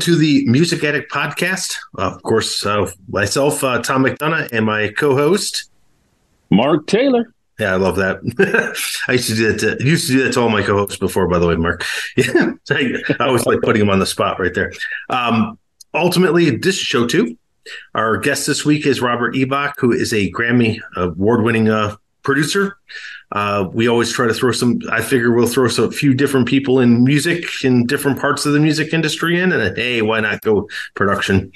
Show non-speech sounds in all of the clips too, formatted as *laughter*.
Hey everyone, welcome to the Music Addict podcast. Uh, of course, uh, myself, uh, Tom McDonough, and my co-host Mark Taylor. Yeah, I love that. *laughs* I used to do that. To, used to do that to all my co-hosts before, by the way, Mark. *laughs* Yeah, I, I always like putting him on the spot right there. Um, ultimately, this show too. Our guest this week is Robert Eibach, who is a Grammy award-winning uh, producer. Uh, we always try to throw some. I figure we'll throw some, a few different people in music in different parts of the music industry in, and hey, why not go production?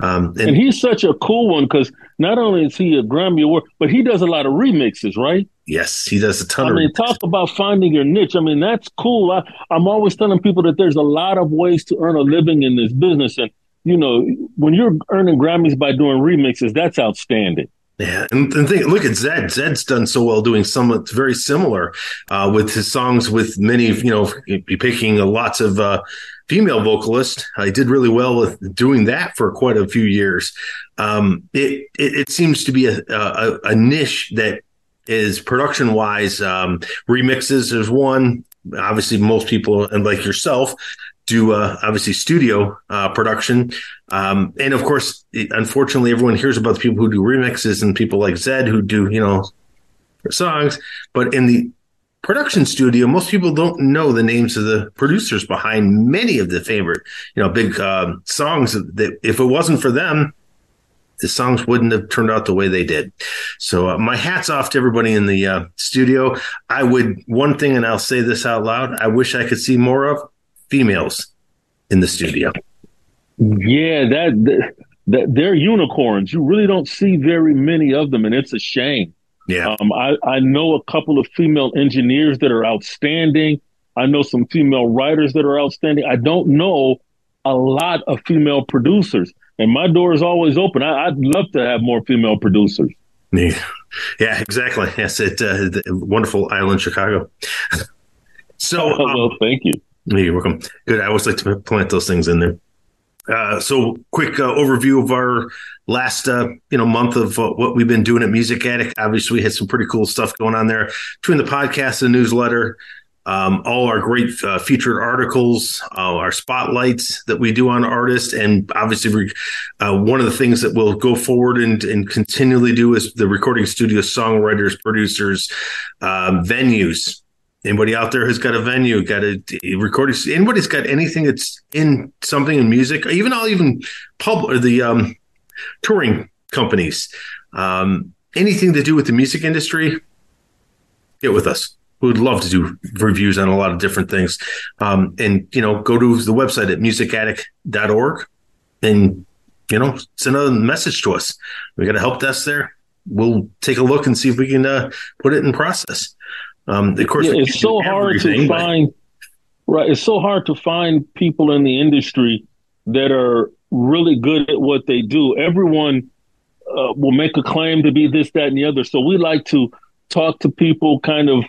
Um, and, and, he's such a cool one because not only is he a Grammy award, but he does a lot of remixes, right? Yes, he does a ton. I of mean, remixes. talk about finding your niche. I mean, that's cool. I, I'm always telling people that there's a lot of ways to earn a living in this business, and you know, when you're earning Grammys by doing remixes, that's outstanding. Yeah, and, and think, look at Zedd. Zedd's done so well doing somewhat very similar uh, with his songs with many, you know, picking lots of uh, female vocalists. I did really well with doing that for quite a few years. Um, it, it, it seems to be a, a, a niche that is production wise. Um, remixes is one. Obviously, most people and like yourself do uh, obviously studio uh, production, um, and of course, unfortunately, everyone hears about the people who do remixes and people like Zedd who do you know songs, but in the production studio, most people don't know the names of the producers behind many of the favorite you know big uh, songs. That if it wasn't for them, the songs wouldn't have turned out the way they did. So uh, my hats off to everybody in the uh, studio. I would one thing, and I'll say this out loud: I wish I could see more of females in the studio. Yeah, that, that they're unicorns. You really don't see very many of them, and it's a shame. Yeah, um, I I know a couple of female engineers that are outstanding. I know some female writers that are outstanding. I don't know a lot of female producers, and my door is always open. I, would love to have more female producers. Yeah, yeah exactly. Yes, it uh, wonderful island, Chicago. *laughs* so, *laughs* um, well, thank you. You're welcome. Good. I always like to plant those things in there. Uh, so, quick uh, overview of our last uh, you know month of uh, what we've been doing at Music Addict. Obviously, we had some pretty cool stuff going on there between the podcast and newsletter. Um, all our great uh, featured articles, uh, our spotlights that we do on artists, and obviously, one of the things that we'll go forward and, and continually do is the recording studio songwriters, producers, um, venues Anybody out there who's got a venue, got a, recording? Anybody's got anything that's in something in music, even all even pub or the um, touring companies, um, anything to do with the music industry, get with us. We would love to do reviews on a lot of different things. Um, and, you know, go to the website at musicaddict.org and, you know, send a message to us. We got a help desk there. We'll take a look and see if we can uh, put it in process. Um, of course, yeah, it's so hard to find. Right, it's so hard to find people in the industry that are really good at what they do. Everyone uh, will make a claim to be this, that, and the other. So we like to talk to people, kind of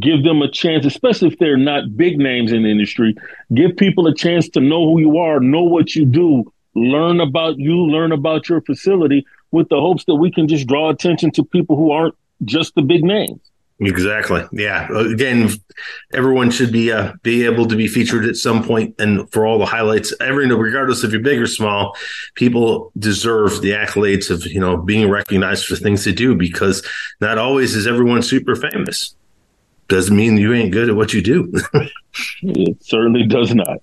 give them a chance, especially if they're not big names in the industry. Give people a chance to know who you are, know what you do, learn about you, learn about your facility, with the hopes that we can just draw attention to people who aren't just the big names. Exactly. Yeah. Again, everyone should be uh, be able to be featured at some point, and for all the highlights, every regardless if you're big or small, people deserve the accolades of you know being recognized for things they do because not always is everyone super famous. Doesn't mean you ain't good at what you do. *laughs* it certainly does not.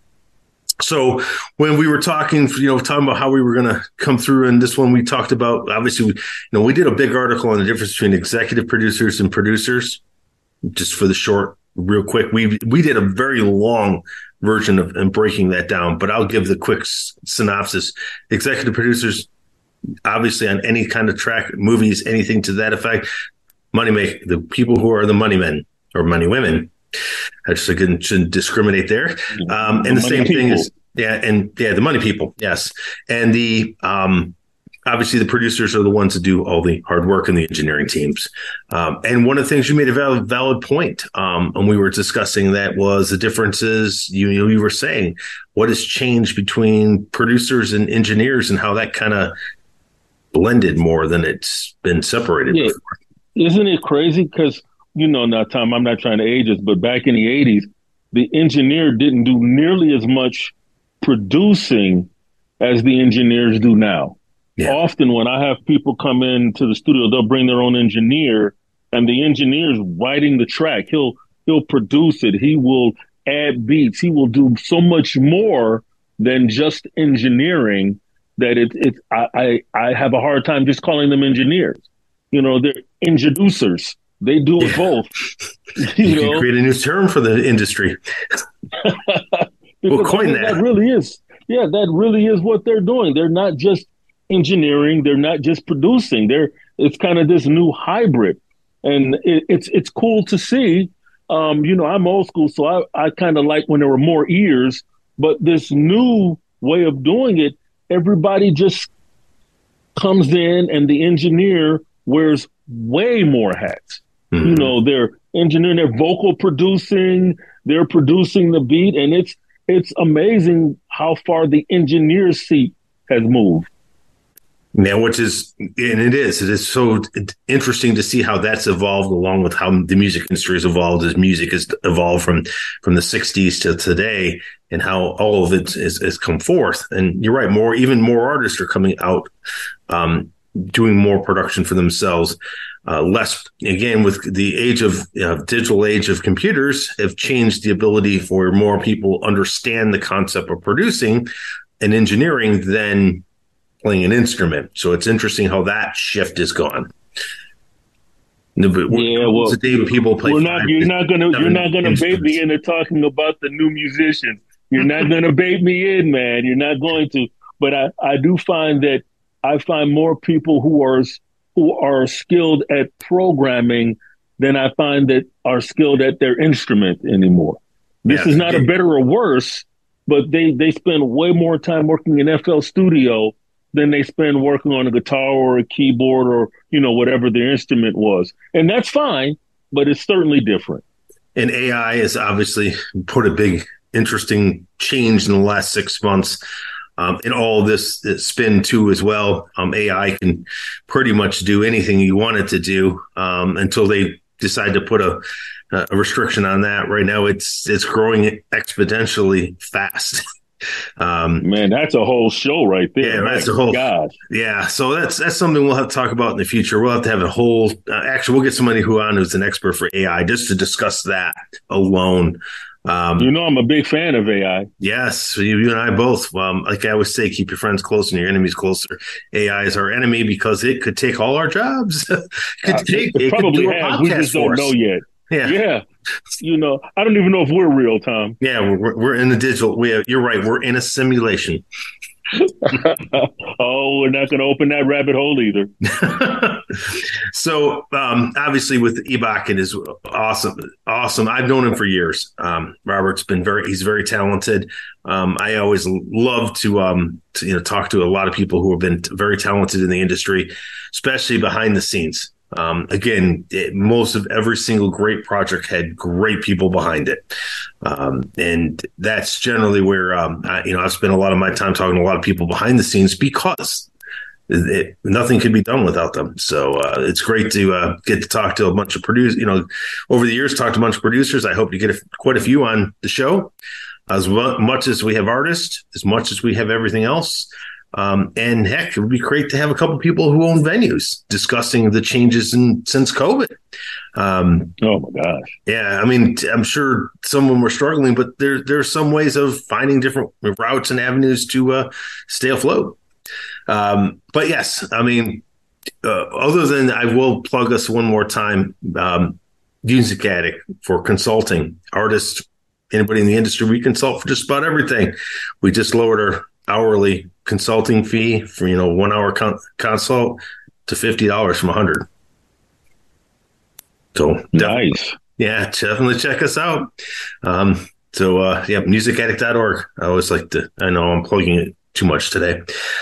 So when we were talking, you know, talking about how we were going to come through, and this one we talked about, obviously, we, you know, we did a big article on the difference between executive producers and producers. Just for the short, real quick, we we did a very long version of and breaking that down, but I'll give the quick synopsis. Executive producers, obviously, on any kind of track, movies, anything to that effect, money make the people who are the money men or money women I just shouldn't discriminate there. Um, and the, the same people. thing is, yeah, and yeah, the money people, yes, and the um, obviously the producers are the ones that do all the hard work and the engineering teams. Um, and one of the things you made a valid, valid point, um, and we were discussing that was the differences you you were saying what has changed between producers and engineers and how that kind of blended more than it's been separated. Yeah. Before. Isn't it crazy? Because you know, now Tom, I'm not trying to age us, but back in the 80s, the engineer didn't do nearly as much producing as the engineers do now. Yeah. Often when I have people come into the studio, they'll bring their own engineer and the engineer's writing the track. He'll he'll produce it. He will add beats. He will do so much more than just engineering that it it I, I, I have a hard time just calling them engineers. You know, they're introducers. They do it both. *laughs* you, you know? create a new term for the industry. *laughs* we'll coin that. That really is. Yeah, that really is what they're doing. They're not just engineering. They're not just producing. They're it's kind of this new hybrid, and it, it's it's cool to see. Um, you know, I'm old school, so I I kind of like when there were more ears. But this new way of doing it, everybody just comes in, and the engineer wears way more hats. Mm-hmm. You know, they're engineering, they're vocal producing, they're producing the beat, and it's it's amazing how far the engineer seat has moved. Yeah, which is, and it is, it is so interesting to see how that's evolved along with how the music industry has evolved as music has evolved from, from the 60s to today and how all of it is, has come forth. And you're right, more, even more artists are coming out, um, doing more production for themselves. Uh, less again with the age of digital age of computers have changed the ability for more people understand the concept of producing and engineering than playing an instrument. So it's interesting how that shift is gone. No, yeah, well, the people play. We're not. You're not gonna. You're not gonna bait me into talking about the new musicians. You're not gonna *laughs* bait me in, man. You're not going to. But I, I do find that I find more people who are who are skilled at programming than I find that are skilled at their instrument anymore. This is not a better or worse, but they they spend way more time working in FL Studio than they spend working on a guitar or a keyboard or you know whatever their instrument was. And that's fine but it's certainly different. And ai has obviously put a big interesting change in the last six months um, and all this, spin too as well um, ai can pretty much do anything you want it to do um, until they decide to put a a restriction on that right now it's it's growing exponentially fast *laughs* Um, Man, that's a whole show right there. Yeah, that's a whole. God. Yeah, so that's that's something we'll have to talk about in the future. We'll have to have a whole. Uh, actually, we'll get somebody who on who's an expert for AI just to discuss that alone. Um, you know, I'm a big fan of AI. Yes, you, you and I both. Um, like I always say, keep your friends close and your enemies closer. AI is our enemy because it could take all our jobs. *laughs* it could uh, take. It, it probably has. We just don't know yet. Yeah. Yeah. You know, I don't even know if we're real, Tom. Yeah, we're, we're in the digital. We have, you're right. We're in a simulation. *laughs* oh, we're not going to open that rabbit hole either. *laughs* so, um, obviously, with Eibach, it is awesome. Awesome. I've known him for years. Um, Robert's been very, he's very talented. Um, I always love to, um, to, you know, talk to a lot of people who have been very talented in the industry, especially behind the scenes. Um, again, it, most of every single great project had great people behind it, um, and that's generally where um, I, you know I've spent a lot of my time talking to a lot of people behind the scenes because it, nothing could be done without them. So uh, it's great to uh, get to talk to a bunch of producers. You know, over the years, talk to a bunch of producers. I hope to get a, quite a few on the show. As much as we have artists, as much as we have everything else, um, and heck, it would be great to have a couple people who own venues discussing the changes in since COVID. Um, oh my gosh! Yeah, I mean, I'm sure some of them were struggling, but there are some ways of finding different routes and avenues to uh, stay afloat. Um, but yes, I mean, uh, other than I will plug us one more time, um, Music Addict for consulting artists, anybody in the industry. We consult for just about everything. We just lowered our hourly consulting fee for you know one hour con- consult to fifty dollars from a hundred. So nice. Yeah, definitely check us out. Um, so uh, yeah, musicaddict.org. I always like to. I know I'm plugging it too much today.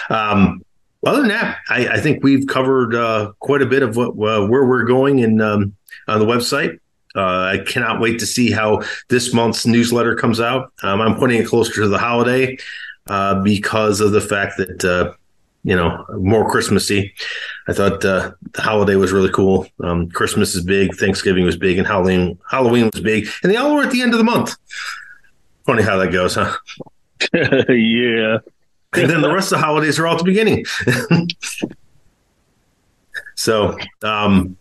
Um, other than that, I, I think we've covered uh, quite a bit of what uh, where we're going in um, on the website. Uh, I cannot wait to see how this month's newsletter comes out. Um, I'm putting it closer to the holiday uh, because of the fact that uh, you know more Christmassy. I thought uh, the holiday was really cool. Um, Christmas is big, Thanksgiving was big, and Halloween Halloween was big, and they all were at the end of the month. Funny how that goes, huh? *laughs* yeah. and then the rest of the holidays are all at the beginning. *laughs* so, um,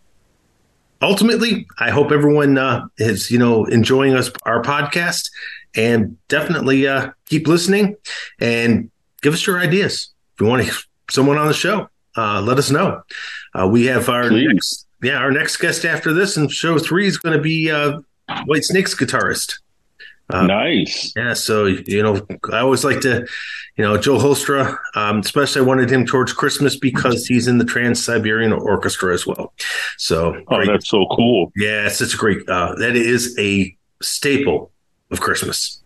ultimately, I hope everyone uh, is you know enjoying us our podcast, and definitely uh, keep listening and give us your ideas. If you want to someone on the show, uh, let us know. Uh, we have our Please. next, yeah, our next guest after this, and show three is going to be uh, Whitesnake's guitarist. Uh, nice. Yeah. So, you know, I always like to, you know, Joel Hoekstra, um, especially I wanted him towards Christmas because he's in the Trans Siberian Orchestra as well. So, oh, great. that's so cool. Yeah. It's such a great, uh, that is a staple of Christmas.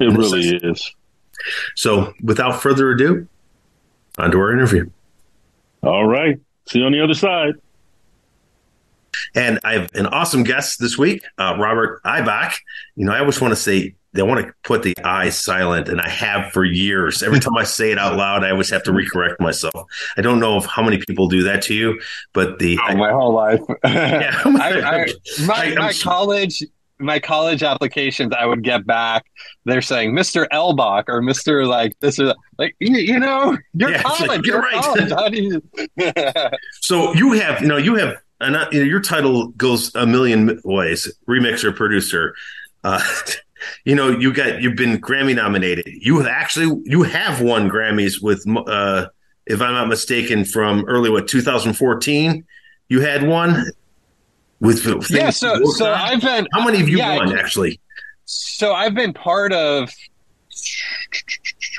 It really is. So, without further ado, on to our interview. All right. See you on the other side. And I have an awesome guest this week, uh, Robert Eibach. You know, I always want to say they want to put the I silent, and I have for years. Every time I say it out loud, I always have to recorrect myself. I don't know if how many people do that to you, but the oh, I, my whole life. *laughs* yeah, I, I, my, my college my college applications, I would get back. They're saying Mr. Elbach or Mr. like this or that. Like you, you know, *laughs* you're yeah, college. Like, you're, you're right. College. *laughs* You? *laughs* so you have, you know, you have, and you know, your title goes a million ways: remixer, producer. Uh, you know, you got you've been Grammy nominated. You have actually you have won Grammys with, uh, if I'm not mistaken, from early what 2014. You had one with yeah. So so on? I've been. How many have you yeah, won actually? So I've been part of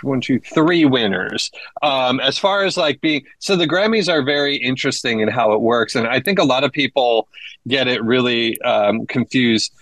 one, two, three winners. Um, as far as like being, so the Grammys are very interesting in how it works, and I think a lot of people get it really um, confused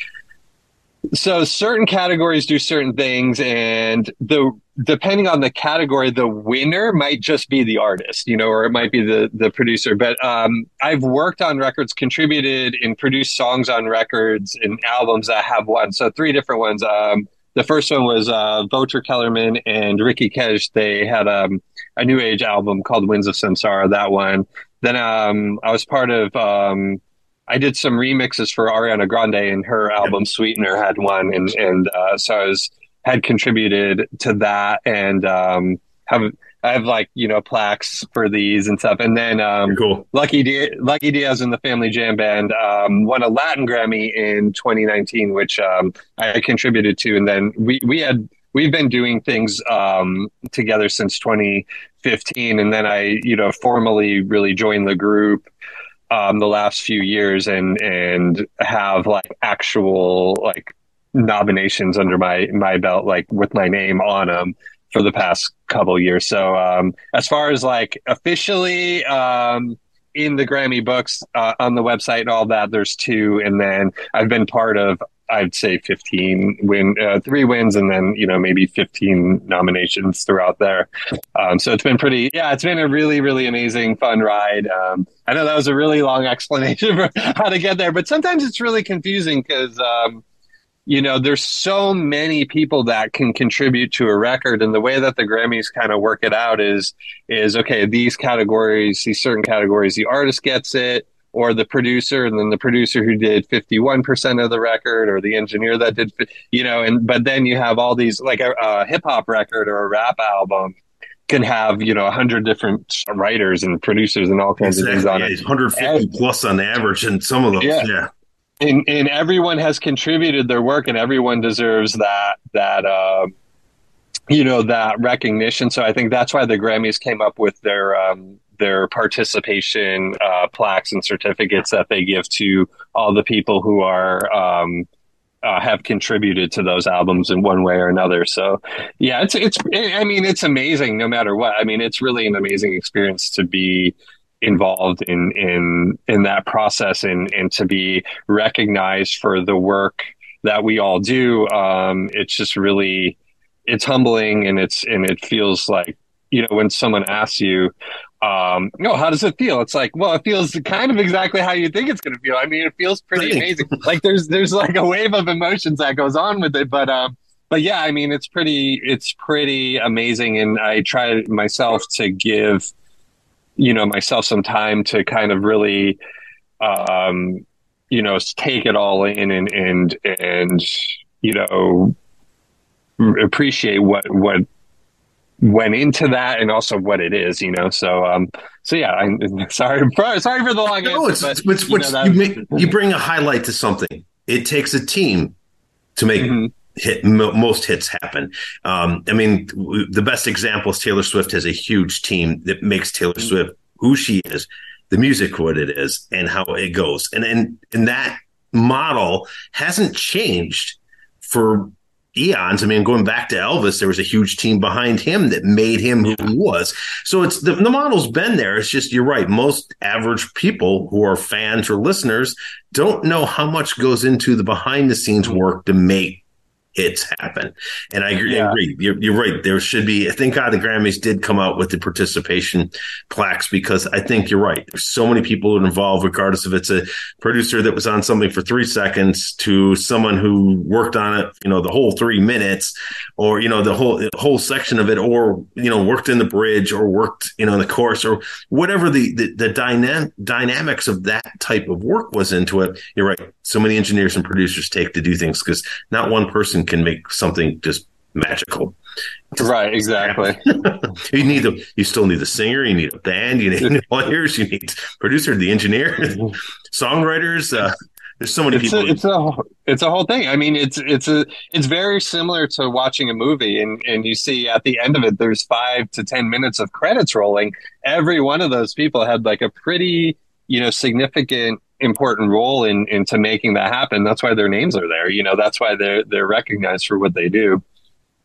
so certain categories do certain things and the depending on the category the winner might just be the artist you know or it might be the the producer but um, i've worked on records contributed and produced songs on records and albums that have won so three different ones um, the first one was uh, Wouter Kellerman and Ricky Kej. They had um, a new age album called Winds of Samsara. That one. Then um, I was part of um, I did some remixes for Ariana Grande and her album Sweetener had one, and and uh, so I was had contributed to that, and um, have I have like you know plaques for these and stuff, and then um, cool. Lucky Di- Lucky Diaz and the Family Jam Band um, won a Latin Grammy in 2019, which um, I contributed to, and then we we had we've been doing things um, together since 2015, and then I you know formally really joined the group um, the last few years and and have like actual like nominations under my my belt like with my name on them for the past couple years so um, as far as like officially um, in the grammy books uh, on the website and all that there's two and then i've been part of I'd say 15 win, uh, three wins, and then you know maybe 15 nominations throughout there. Um, so it's been pretty, yeah, it's been a really, really amazing, fun ride. Um, I know that was a really long explanation for how to get there, but sometimes it's really confusing because um, you know there's so many people that can contribute to a record, and the way that the Grammys kind of work it out is is okay. These categories, these certain categories, the artist gets it or the producer and then the producer who did 51% of the record or the engineer that did you know and but then you have all these like a, a hip hop record or a rap album can have you know 100 different writers and producers and all kinds exactly. of things on yeah, it 150 and, plus on average and some of those yeah, yeah. And, and everyone has contributed their work and everyone deserves that that uh, you know that recognition so i think that's why the grammys came up with their um, their participation uh, plaques and certificates that they give to all the people who are um, uh, have contributed to those albums in one way or another. So, yeah, it's it's. I mean, it's amazing no matter what. I mean, it's really an amazing experience to be involved in in in that process and and to be recognized for the work that we all do. Um, it's just really it's humbling and it's and it feels like you know when someone asks you um no how does it feel? It's like well it feels kind of exactly how you think it's going to feel. I mean it feels pretty amazing. *laughs* Like there's there's like a wave of emotions that goes on with it but um but yeah i mean it's pretty it's pretty amazing and i try myself to give you know myself some time to kind of really um you know take it all in and and and you know appreciate what what went into that and also what it is, you know. So, um, so yeah, I'm *laughs* sorry, sorry for the long no, answer. It's, but, it's, you, know, you, make, you bring a highlight to something. It takes a team to make mm-hmm. hit most hits happen. Um, I mean, the best example is Taylor Swift has a huge team that makes Taylor mm-hmm. Swift who she is, the music what it is, and how it goes, and and and that model hasn't changed for eons. I mean, going back to Elvis, there was a huge team behind him that made him who he was. So it's the, the model's been there. It's just, you're right. Most average people who are fans or listeners don't know how much goes into the behind the scenes work to make hits happen. And I agree. Yeah. agree. You're, you're, right. There should be, thank God the Grammys did come out with the participation plaques because I think you're right. There's so many people are involved, regardless if it's a producer that was on something for three seconds to someone who worked on it, you know, the whole three minutes or, you know, the whole, the whole section of it or, you know, worked in the bridge or worked, you know, in the chorus or whatever the, the, the dynam- dynamics of that type of work was into it. You're right. So many engineers and producers take to do things because not one person can make something just magical. Right, exactly. *laughs* you need the you still need the singer, you need a band, you need lawyers, *laughs* you need producer, the engineer, *laughs* songwriters. Uh, there's so many it's people. A, it's a it's a whole thing. I mean, it's it's a it's very similar to watching a movie, and and you see at the end of it, there's five to ten minutes of credits rolling. Every one of those people had like a pretty you know significant important role in into making that happen. That's why their names are there. You know, that's why they're they're recognized for what they do.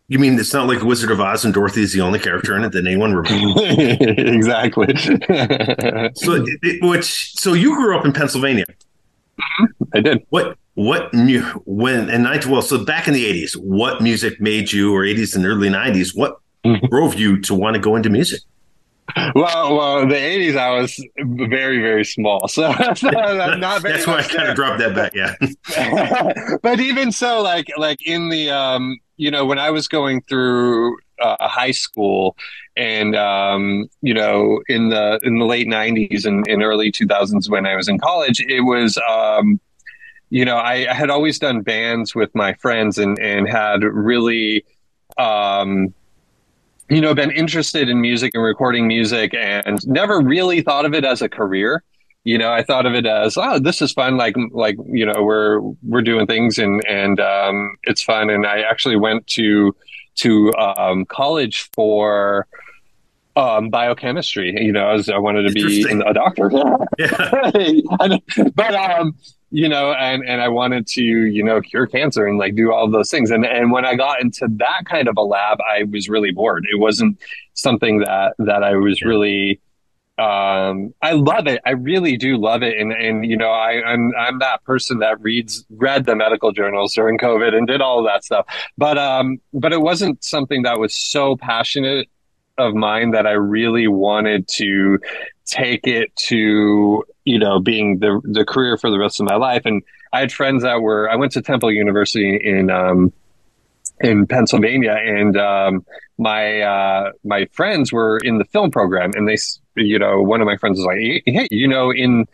You mean it's not like Wizard of Oz and Dorothy is the only character in it that anyone remembers? *laughs* exactly. *laughs* so, it, which so you grew up in Pennsylvania. Mm-hmm. I did. What what new when and nine well so back in the eighties, what music made you or eighties and early nineties? What mm-hmm. drove you to want to go into music? Well, well, the '80s, I was very, very small, so, *laughs* so not very. That's why I kind of dropped that back. Yeah, *laughs* but even so, like, like in the, um, you know, when I was going through uh, high school, and um, you know, in the in the late '90s and, and early 2000s, when I was in college, it was. Um, you know, I, I had always done bands with my friends and, and had really um, you know, been interested in music and recording music and never really thought of it as a career. You know, I thought of it as, oh, this is fun. Like, like, you know, we're, we're doing things and, and, um, it's fun. And I actually went to, to, um, college for, um, biochemistry. You know, as I wanted to be a doctor. *laughs* Yeah. *laughs* but um, you know, and and I wanted to, you know, cure cancer and like do all those things. And and when I got into that kind of a lab, I was really bored. It wasn't something that that I was really um I love it. I really do love it. And and you know, I, I'm I'm that person that reads read the medical journals during COVID and did all of that stuff. But um but it wasn't something that was so passionate of mine that I really wanted to take it to you know being the the career for the rest of my life. And I had friends that were I went to Temple University in um, in Pennsylvania, and um, my uh, my friends were in the film program, and they you know one of my friends was like, hey, you know in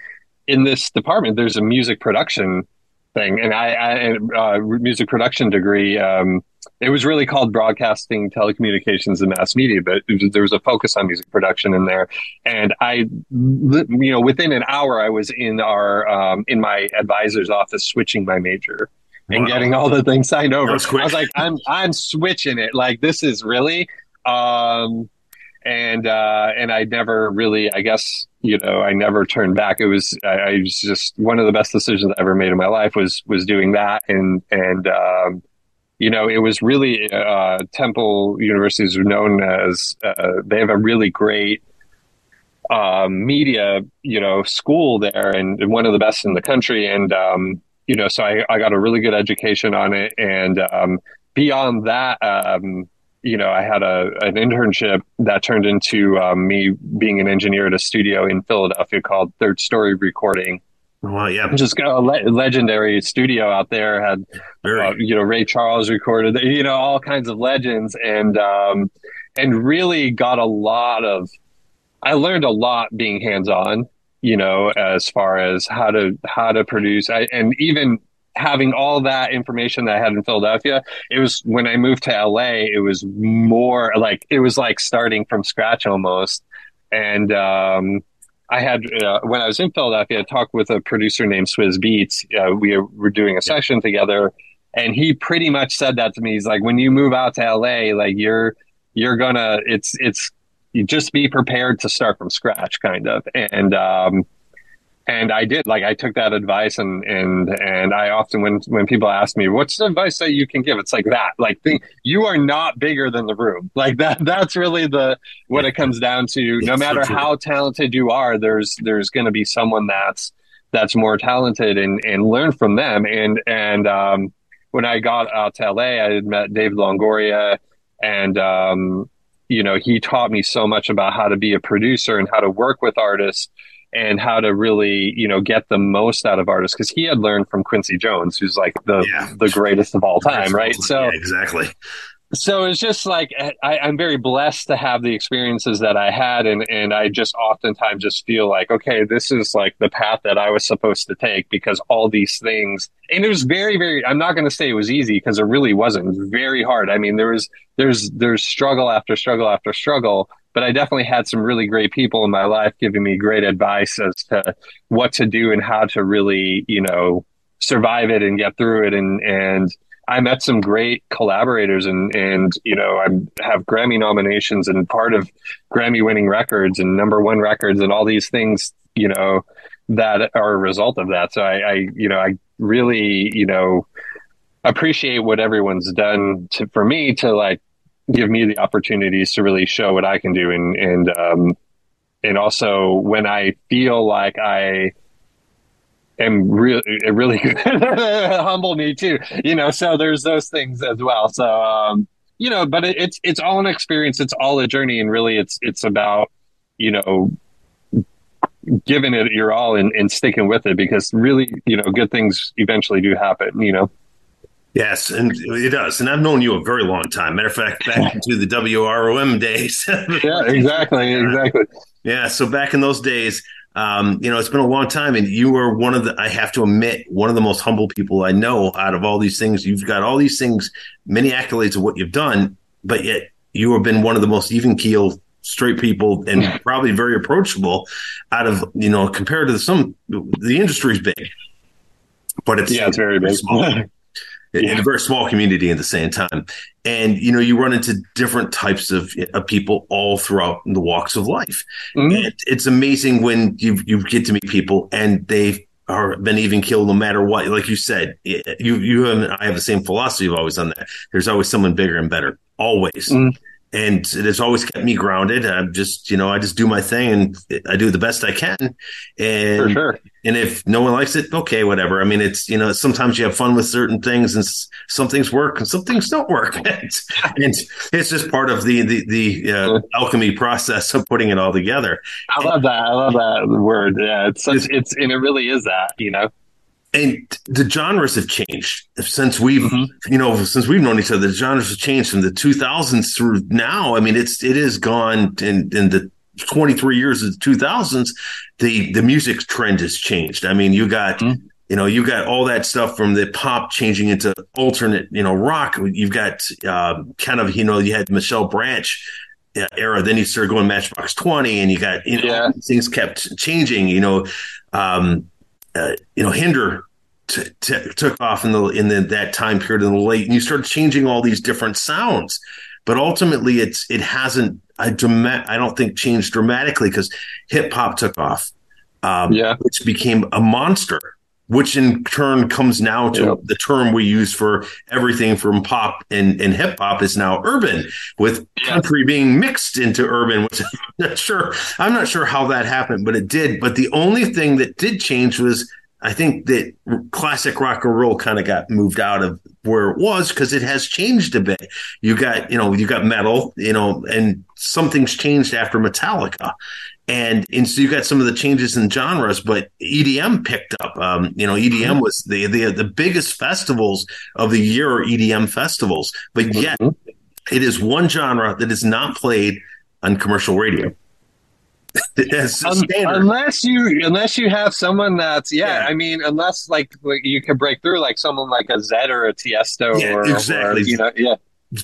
in this department there's a music production thing, and I, I uh, music production degree. Um, it was really called broadcasting, telecommunications, and mass media, but was, there was a focus on music production in there. And I, you know, within an hour, I was in our um, in my advisor's office switching my major and wow. getting all the things signed over. I was like, I'm I'm switching it. Like this is really. Um, and uh, and I never really, I guess, you know, I never turned back. It was, I, I, was just one of the best decisions I ever made in my life was was doing that, and and um, you know, it was really uh, Temple University is known as uh, they have a really great uh, media, you know, school there, and, and, one of the best in the country, and um, you know, so I, I got a really good education on it, and um, beyond that. Um, you know, I had a an internship that turned into um, me being an engineer at a studio in Philadelphia called Third Story Recording. Well, yeah, just a le- legendary studio out there. Had uh, you know Ray Charles recorded, you know, all kinds of legends, and um, and really got a lot of. I learned a lot being hands on, you know, as far as how to how to produce, I, and even having all that information that I had in Philadelphia, it was when I moved to LA, it was more like it was like starting from scratch almost. And um, I had uh, when I was in Philadelphia, I talked with a producer named Swizz Beatz. Uh, we were doing a session together, and he pretty much said that to me. He's like, "When you move out to LA, like you're you're gonna it's it's you just be prepared to start from scratch, kind of." And um, and I did like I took that advice and and and I often when when people ask me what's the advice that you can give? It's like that like think, you are not bigger than the room. *laughs* Like that that's really the what it comes down to. No matter how talented you are there's there's going to be someone that's that's more talented and and learn from them. And and um, when I got out to LA I had met David Longoria and um, you know he taught me so much about how to be a producer and how to work with artists and how to really you know get the most out of artists because he had learned from Quincy Jones, who's like the yeah. the greatest of all time, right? So yeah, exactly. So it's just like eh, I, I'm very blessed to have the experiences that I had, and and I just oftentimes just feel like okay, this is like the path that I was supposed to take because all these things, and it was very very. I'm not going to say it was easy because it really wasn't. It was very hard. I mean, there was there's there's struggle after struggle after struggle, but I definitely had some really great people in my life giving me great advice as to what to do and how to really, you know, survive it and get through it. And, and I met some great collaborators and, and, you know, I have Grammy nominations and part of Grammy winning records and number one records and all these things, you know, that are a result of that. So I, I you know, I really, you know, appreciate what everyone's done to, for me to like give me the opportunities to really show what I can do and and um, and also when I feel like I am really really *laughs* good, humble me too. You know, so there's those things as well. So um, you know, but it, it's it's all an experience. It's all a journey, and really, it's it's about you know giving it your all and, and sticking with it because really, you know, good things eventually do happen. You know. Yes, and it does. And I've known you a very long time. Matter of fact, back *laughs* into the WROM days. *laughs* yeah, exactly, exactly. Yeah, so back in those days, um, you know, it's been a long time, and you were one of the. I have to admit, one of the most humble people I know. Out of all these things, you've got all these things, many accolades of what you've done, but yet you have been one of the most even keel straight people and *laughs* probably very approachable out of you know compared to some the industry's big but it's yeah it's very big small yeah. in a very small community at the same time. And you know, you run into different types of, of people all throughout the walks of life. Mm-hmm. And it's amazing when you you get to meet people and they've are been even killed no matter what. Like you said, you you and I have the same philosophy of always on that. There's always someone bigger and better, always. Mm-hmm and it has always kept me grounded. I'm just, you know, I just do my thing and I do the best I can. And sure. and if no one likes it, okay, whatever. I mean, it's you know, sometimes you have fun with certain things, and some things work and some things don't work. *laughs* and it's just part of the the the uh, alchemy process of putting it all together. I love that. I love that word. Yeah, it's such, it's, it's and it really is that. You know and the genres have changed since we've mm-hmm. you know since we've known each other the genres have changed from the 2000s through now i mean it's it has gone in in the 23 years of the 2000s the the music trend has changed i mean you got mm-hmm. you know you got all that stuff from the pop changing into alternate you know rock you've got uh, kind of you know you had michelle branch uh, era then you started going matchbox 20 and you got you know yeah. things kept changing you know um uh, you know, Hinder t- t- took off in the in the, that time period in the late, and you started changing all these different sounds. But ultimately, it's it hasn't. I drama- I don't think changed dramatically because hip hop took off, um, yeah, which became a monster. Which in turn comes now to yep. the term we use for everything from pop and, and hip hop is now urban, with country being mixed into urban. Which *laughs* I'm not sure. I'm not sure how that happened, but it did. But the only thing that did change was I think that classic rock and roll kind of got moved out of where it was because it has changed a bit. You got, you know, you got metal, you know, and something's changed after Metallica. And, and so you got some of the changes in genres, but EDM picked up. Um, you know, EDM mm-hmm. was the, the the biggest festivals of the year are EDM festivals, but yet mm-hmm. it is one genre that is not played on commercial radio. *laughs* um, unless you unless you have someone that's yeah, yeah, I mean unless like, like you can break through like someone like a Zedd or a Tiesto yeah, or exactly or, you know yeah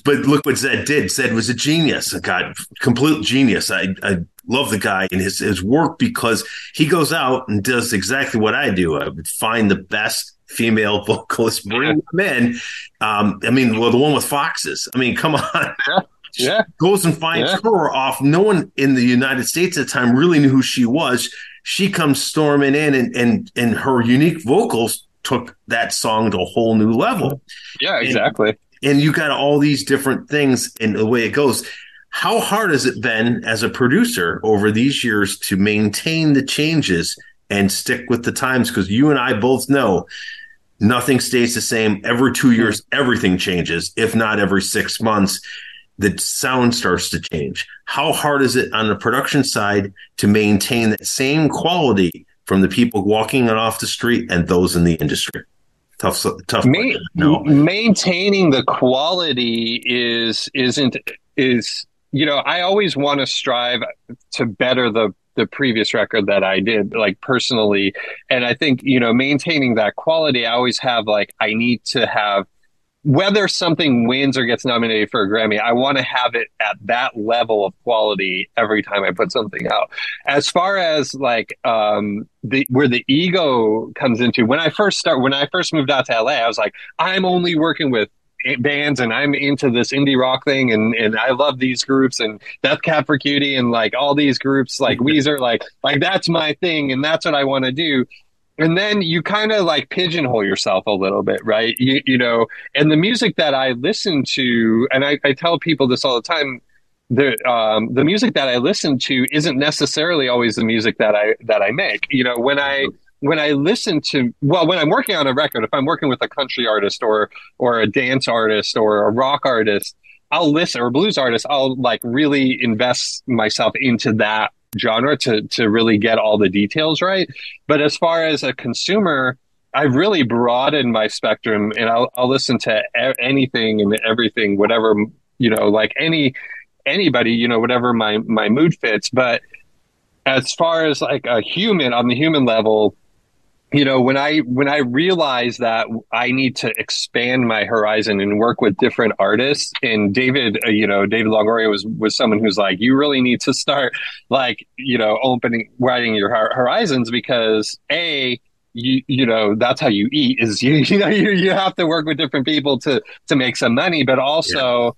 but look what Zedd did. Zedd was a genius, a god, complete genius. I, I love the guy and his, his work because he goes out and does exactly what I do. I would find the best female *laughs* vocalist, bring them in. Um, I mean, well, the one with foxes. I mean, come on. *laughs* Yeah. yeah. Goes and finds yeah. her off. No one in the United States at the time really knew who she was. She comes storming in and and and her unique vocals took that song to a whole new level. Yeah, exactly. And, and you got all these different things and the way it goes. How hard has it been as a producer over these years to maintain the changes and stick with the times? Because you and I both know nothing stays the same. Every two years, everything changes, if not every six months. The sound starts to change. How hard is it on the production side to maintain that same quality from the people walking off the street and those in the industry? Tough tough Ma- no. maintaining the quality is isn't is you know i always want to strive to better the the previous record that i did like personally and i think you know maintaining that quality i always have like i need to have whether something wins or gets nominated for a Grammy, I want to have it at that level of quality every time I put something out. As far as like um, the where the ego comes into, when I first start, when I first moved out to LA, I was like, I'm only working with bands and I'm into this indie rock thing and and I love these groups and Death Cab for Cutie and like all these groups like *laughs* Weezer like like that's my thing and that's what I want to do and then you kind of like pigeonhole yourself a little bit right? You, you know and the music that i listen to and I, I tell people this all the time the um, the music that i listen to isn't necessarily always the music that i that i make. You know when i when i listen to well when i'm working on a record if i'm working with a country artist or or a dance artist or a rock artist i'll listen or blues artist i'll like really invest myself into that genre to to really get all the details right. But as far as a consumer, I've really broadened my spectrum, and I'll, I'll listen to a- anything and everything, whatever you know, like any anybody, you know, whatever my my mood fits. But as far as like a human on the human level, you know when i when i realized that i need to expand my horizon and work with different artists and david uh, you know david longoria was was someone who's like you really need to start like you know opening widening your horizons because a you you know that's how you eat is *laughs* you you know you, you have to work with different people to to make some money. But also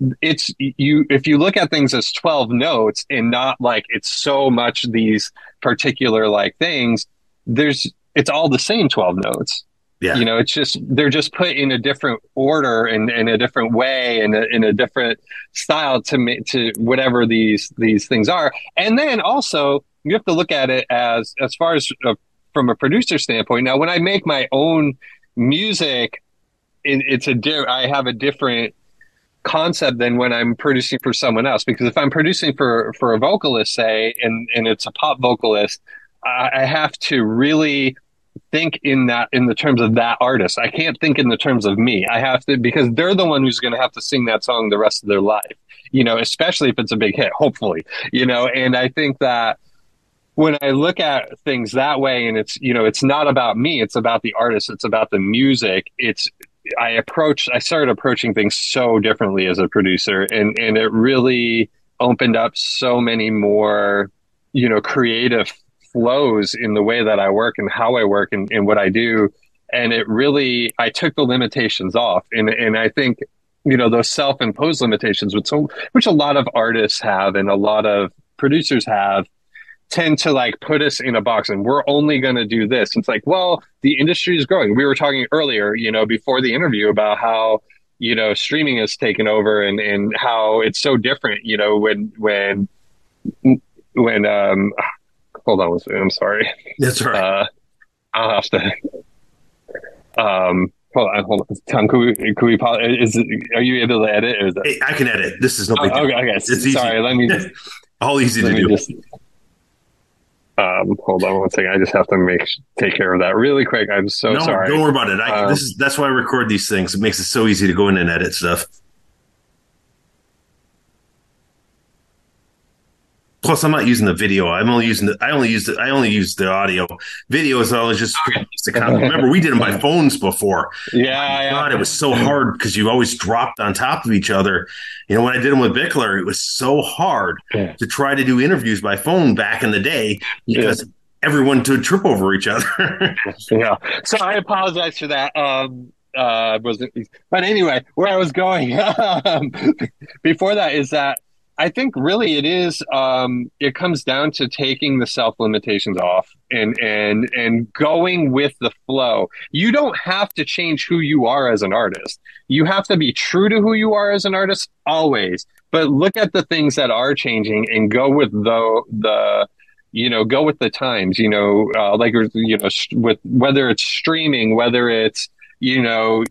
yeah. it's you if you look at things as 12 notes and not like it's so much these particular like things there's it's all the same 12 notes. Yeah. You know, it's just, they're just put in a different order and in a different way and in a different style to, to whatever these, these things are. And then also you have to look at it as, as far as uh, from a producer standpoint. Now, when I make my own music, it, it's a, di- I have a different concept than when I'm producing for someone else. Because if I'm producing for, for a vocalist, say, and, and it's a pop vocalist, I have to really think in that in the terms of that artist. I can't think in the terms of me. I have to because they're the one who's going to have to sing that song the rest of their life. You know, especially if it's a big hit, hopefully. You know, and I think that when I look at things that way and it's, you know, it's not about me, it's about the artist, it's about the music. It's I approached I started approaching things so differently as a producer and and it really opened up so many more, you know, creative flows in the way that I work and how I work and, and what I do. And it really, I took the limitations off. And, and I think, you know, those self imposed limitations, which, which a lot of artists have and a lot of producers have, tend to like put us in a box and we're only going to do this. It's like, well, the industry is growing. We were talking earlier, you know, before the interview about how, you know, streaming has taken over and, and how it's so different, you know, when, when, when, um, hold on one second. I'm sorry. That's right. Uh, I'll have to. Um, hold on, hold on. Tom, could we, could we, is, are you able to edit? Or is that... I can edit. This is no big oh, Okay, okay. It's easy. Sorry, let me *laughs* just. All easy to do. Just, um, hold on one second. I just have to make take care of that really quick. I'm so no, sorry. Don't worry about it. I, um, this is that's why I record these things. It makes it so easy to go in and edit stuff. Plus I'm not using the video. I'm only using the I only use the I only use the audio. Video is always just remember we did them by *laughs* phones before. Yeah, yeah. God, it was so hard because you always dropped on top of each other. You know, when I did them with Bickler, it was so hard Yeah. to try to do interviews by phone back in the day because everyone would trip over each other. *laughs* yeah. So I apologize for that. Um, uh, wasn't, but anyway, where I was going *laughs* um, before that is that I think really it is. Um, it comes down to taking the self limitations off and and and going with the flow. You don't have to change who you are as an artist. You have to be true to who you are as an artist always. But look at the things that are changing and go with the the you know go with the times you know uh, like you know with whether it's streaming whether it's you know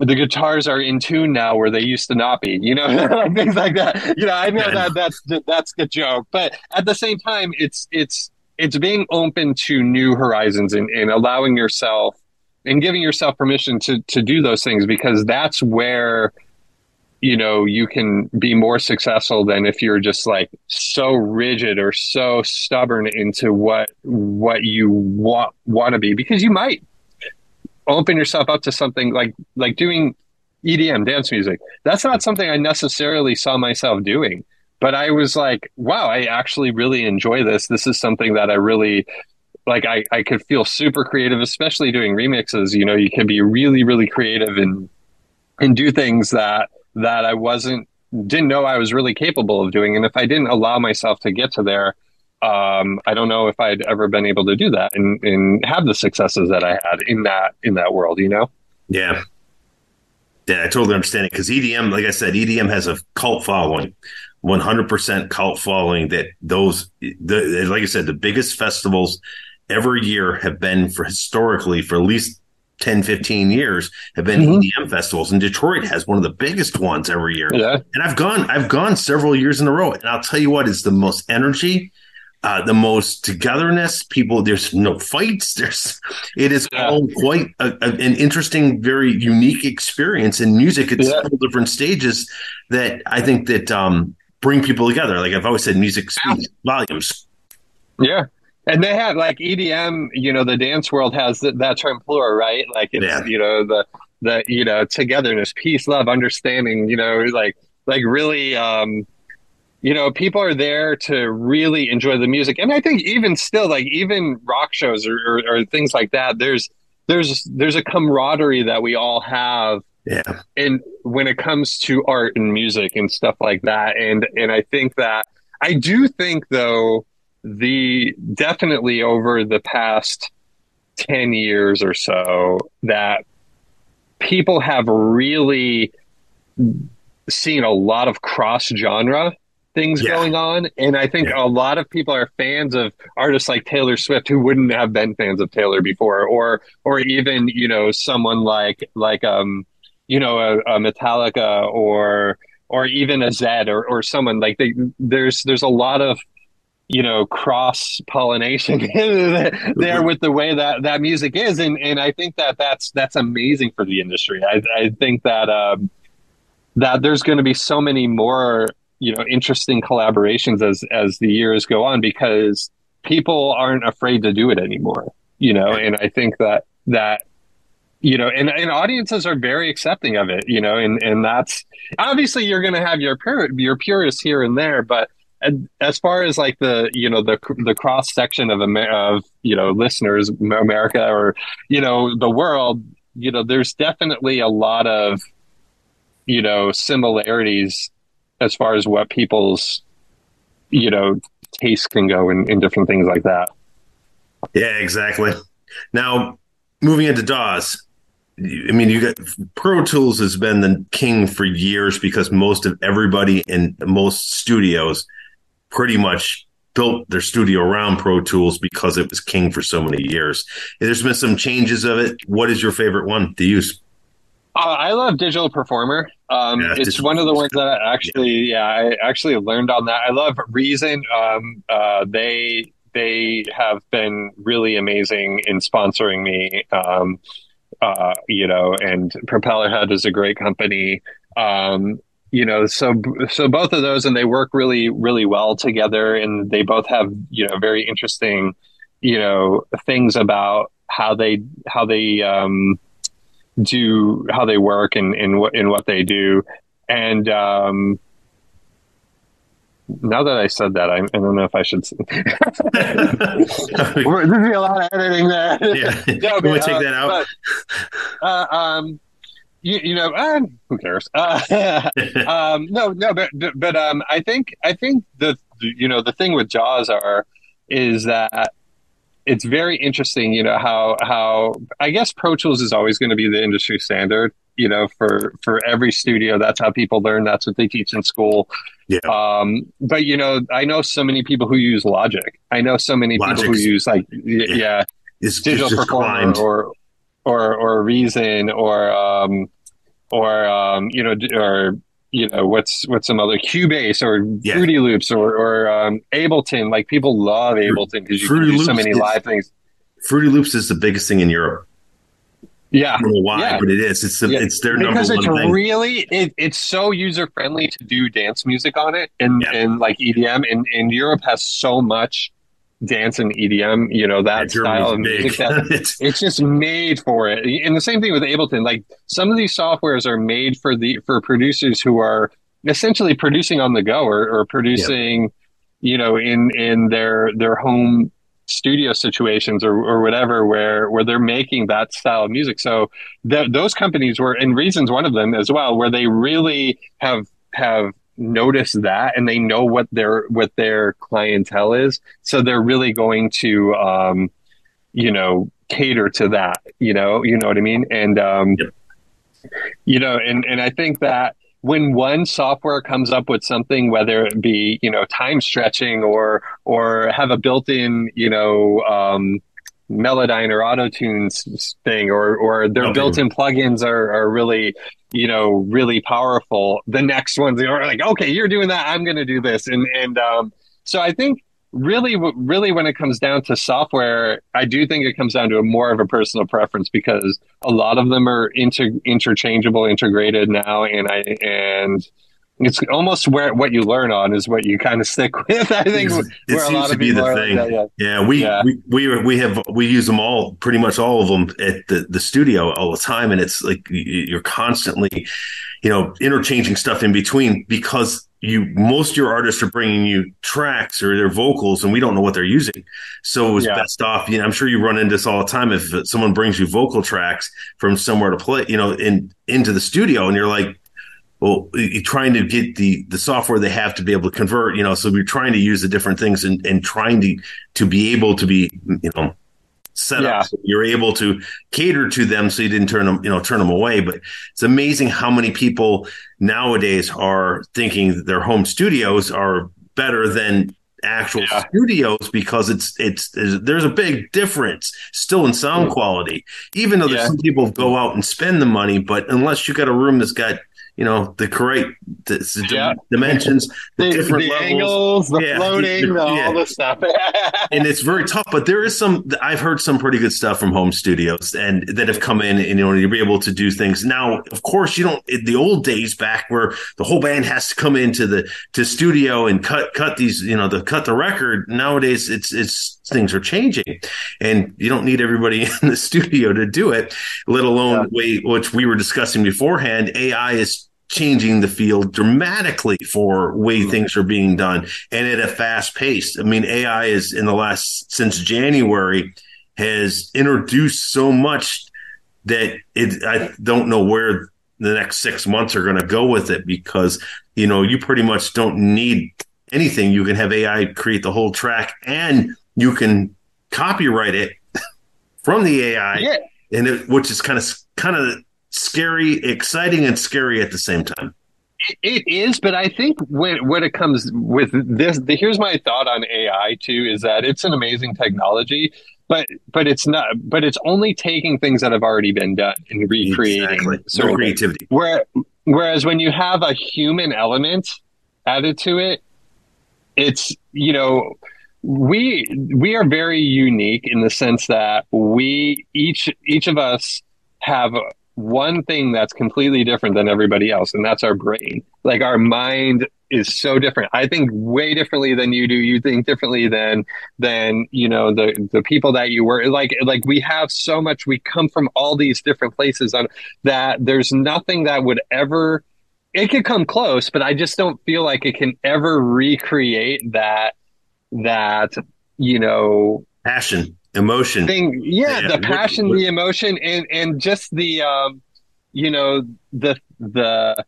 the guitars are in tune now where they used to not be you know like *laughs* things like that. You know i know that that's that's the joke but at the same time it's it's it's being open to new horizons and, and allowing yourself and giving yourself permission to to do those things because that's where you know you can be more successful than if you're just like so rigid or so stubborn into what what you want want to be because you might open yourself up to something like like doing EDM dance music. That's not something I necessarily saw myself doing but I was like wow I actually really enjoy this. This is something that I really like I, I could feel super creative especially doing remixes. You know you can be really really creative and and do things that that I wasn't didn't know I was really capable of doing. And if I didn't allow myself to get to there, um, I don't know if I'd ever been able to do that and, and have the successes that I had in that in that world, you know? Yeah. Yeah, I totally understand it because EDM, like I said, EDM has a cult following, 100% cult following that those, the, like I said, the biggest festivals every year have been for historically for at least 10, 15 years have been mm-hmm. EDM festivals. And Detroit has one of the biggest ones every year. Yeah. And I've gone, I've gone several years in a row. And I'll tell you what is the most energy, uh, the most togetherness. People, there's no fights. *laughs* There's, it is yeah. all quite a, a, an interesting, very unique experience in music. It's yeah. different stages that I think that um, bring people together. Like I've always said, music speaks volumes. Yeah. And they have like EDM, you know, the dance world has that, that term plural, right? Like it's, yeah. you know, the, the, you know, togetherness, peace, love, understanding, you know, like, like really, um, you know, people are there to really enjoy the music. And I think even still, like even rock shows or, or, or things like that, there's, there's, there's a camaraderie that we all have. Yeah. And when it comes to art and music and stuff like that. And, and I think that, I do think though, the definitely over the past 10 years or so that people have really seen a lot of cross genre things yeah. going on and i think yeah. a lot of people are fans of artists like taylor swift who wouldn't have been fans of taylor before or or even you know someone like like um you know a, a metallica or or even a Zedd or, or someone like they, there's there's a lot of you know cross pollination *laughs* there with the way that that music is and and I think that that's that's amazing for the industry I I think that um that there's going to be so many more you know interesting collaborations as as the years go on because people aren't afraid to do it anymore you know? And I think that that you know and, and audiences are very accepting of it you know? And and that's obviously you're going to have your pur- your purists here and there but as far as like the you know the the cross section of Amer- of you know listeners America or you know the world you know there's definitely a lot of you know similarities as far as what people's you know taste can go in, in different things like that yeah exactly now moving into DAWs I mean, you got Pro Tools has been the king for years because most of everybody in most studios pretty much built their studio around Pro Tools because it was king for so many years. There's been some changes of it. What is your favorite one to use? Uh, I love Digital Performer. Um, yeah, it's one of the ones that I actually, yeah. yeah. I actually learned on that. I love Reason. Um, uh, they they have been really amazing in sponsoring me. Um, uh, you know, and Propellerhead is a great company. Um, you know, so so both of those, and they work really really well together, and they both have you know very interesting, you know, things about how they how they um, do how they work and in what in what they do, and um, now that I said that, I, I don't know if I should. *laughs* There's be a lot of editing there. Yeah, *laughs* no, but, take uh, that out. But, uh, um, you, you know, uh, who cares? Uh, *laughs* um, no, no, but but um, I think I think the you know the thing with DAWs are is that it's very interesting. You know how how I guess Pro Tools is always going to be the industry standard. You know, for for every studio, that's how people learn. That's what they teach in school. Yeah. Um, but you know, I know so many people who use Logic. I know so many Logic's, people who use like yeah, yeah it's digital performer or or or Reason or um, or um, you know or you know what's what's some other Cubase or yeah. Fruity Loops or or um, Ableton. Like people love Ableton because you Fruity can do Loops so many is, live things. Fruity Loops is the biggest thing in Europe. Yeah, I don't know why, yeah. but it is. It's the, yeah. it's their because number it's one thing. really it, it's so user friendly to do dance music on it, and and like EDM, and and Europe has so much dance and EDM, you know, that style of music. That, *laughs* it's just made for it. And the same thing with Ableton. Like some of these softwares are made for the for producers who are essentially producing on the go or, or producing, you know, in in their their home studio situations or, or whatever where where they're making that style of music. So th- those companies were and reasons one of them as well, where they really have have notice that and they know what their what their clientele is. So they're really going to um you know cater to that you know you know what i mean? And um yep. you know and and i think that when one software comes up with something whether it be you know time stretching or or have a built-in you know um Melodyne or Auto Tunes thing, or or their built-in plugins are, are really, you know, really powerful. The next ones are like, okay, you're doing that, I'm going to do this, and and um, so I think really, really, when it comes down to software, I do think it comes down to a more of a personal preference because a lot of them are inter- interchangeable, integrated now, and I and it's almost where what you learn on is what you kind of stick *laughs* with. I think it, it seems to be the thing. Like that, yeah. yeah, we, yeah. we we we have we use them all, pretty much all of them at the the studio all the time, and it's like you're constantly, you know, interchanging stuff in between because you most of your artists are bringing you tracks or their vocals, and we don't know what they're using. So it's yeah. best off. You know, I'm sure you run into this all the time. If someone brings you vocal tracks from somewhere to play, you know, in into the studio, and you're like well, you're trying to get the the software they have to be able to convert, you know, so we're trying to use the different things and, and trying to to be able to be, you know, set yeah. up so you're able to cater to them so you didn't turn them, you know, turn them away. But it's amazing how many people nowadays are thinking their home studios are better than actual yeah. studios because it's, it's there's a big difference still in sound mm. quality even though yeah. some people go out and spend the money but unless you've got a room that's got you know the correct the, yeah. dimensions, the, the different the angles, the yeah, floating, the, yeah. all the stuff. *laughs* and it's very tough, but there is some. I've heard some pretty good stuff from home studios and that have come in and you know you'll be able to do things. Now, of course, you don't. the old days back where the whole band has to come into the to studio and cut cut these you know the cut the record. Nowadays, it's it's things are changing and you don't need everybody *laughs* in the studio to do it let alone yeah. way which we were discussing beforehand ai is changing the field dramatically for way mm-hmm. things are being done and at a fast pace i mean ai is in the last since january has introduced so much that it i don't know where the next six months are going to go with it because you know you pretty much don't need anything you can have ai create the whole track and you can copyright it *laughs* from the AI, yeah. and it, which is kind of kind of scary, exciting, and scary at the same time. It, it is, but I think when when it comes with this, the, here's my thought on AI too: is that it's an amazing technology, but but it's not, but it's only taking things that have already been done and recreating exactly. no creativity. Where, whereas when you have a human element added to it, it's you know we we are very unique in the sense that we each each of us have one thing that's completely different than everybody else, and that's our brain. Like our mind is so different. I think way differently than you do. You think differently than than you know the the people that you were like. Like we have so much. We come from all these different places on that. There's nothing that would ever. It could come close, but I just don't feel like it can ever recreate that that you know passion emotion thing yeah, yeah. the passion what, what, the emotion and and just the um you know the the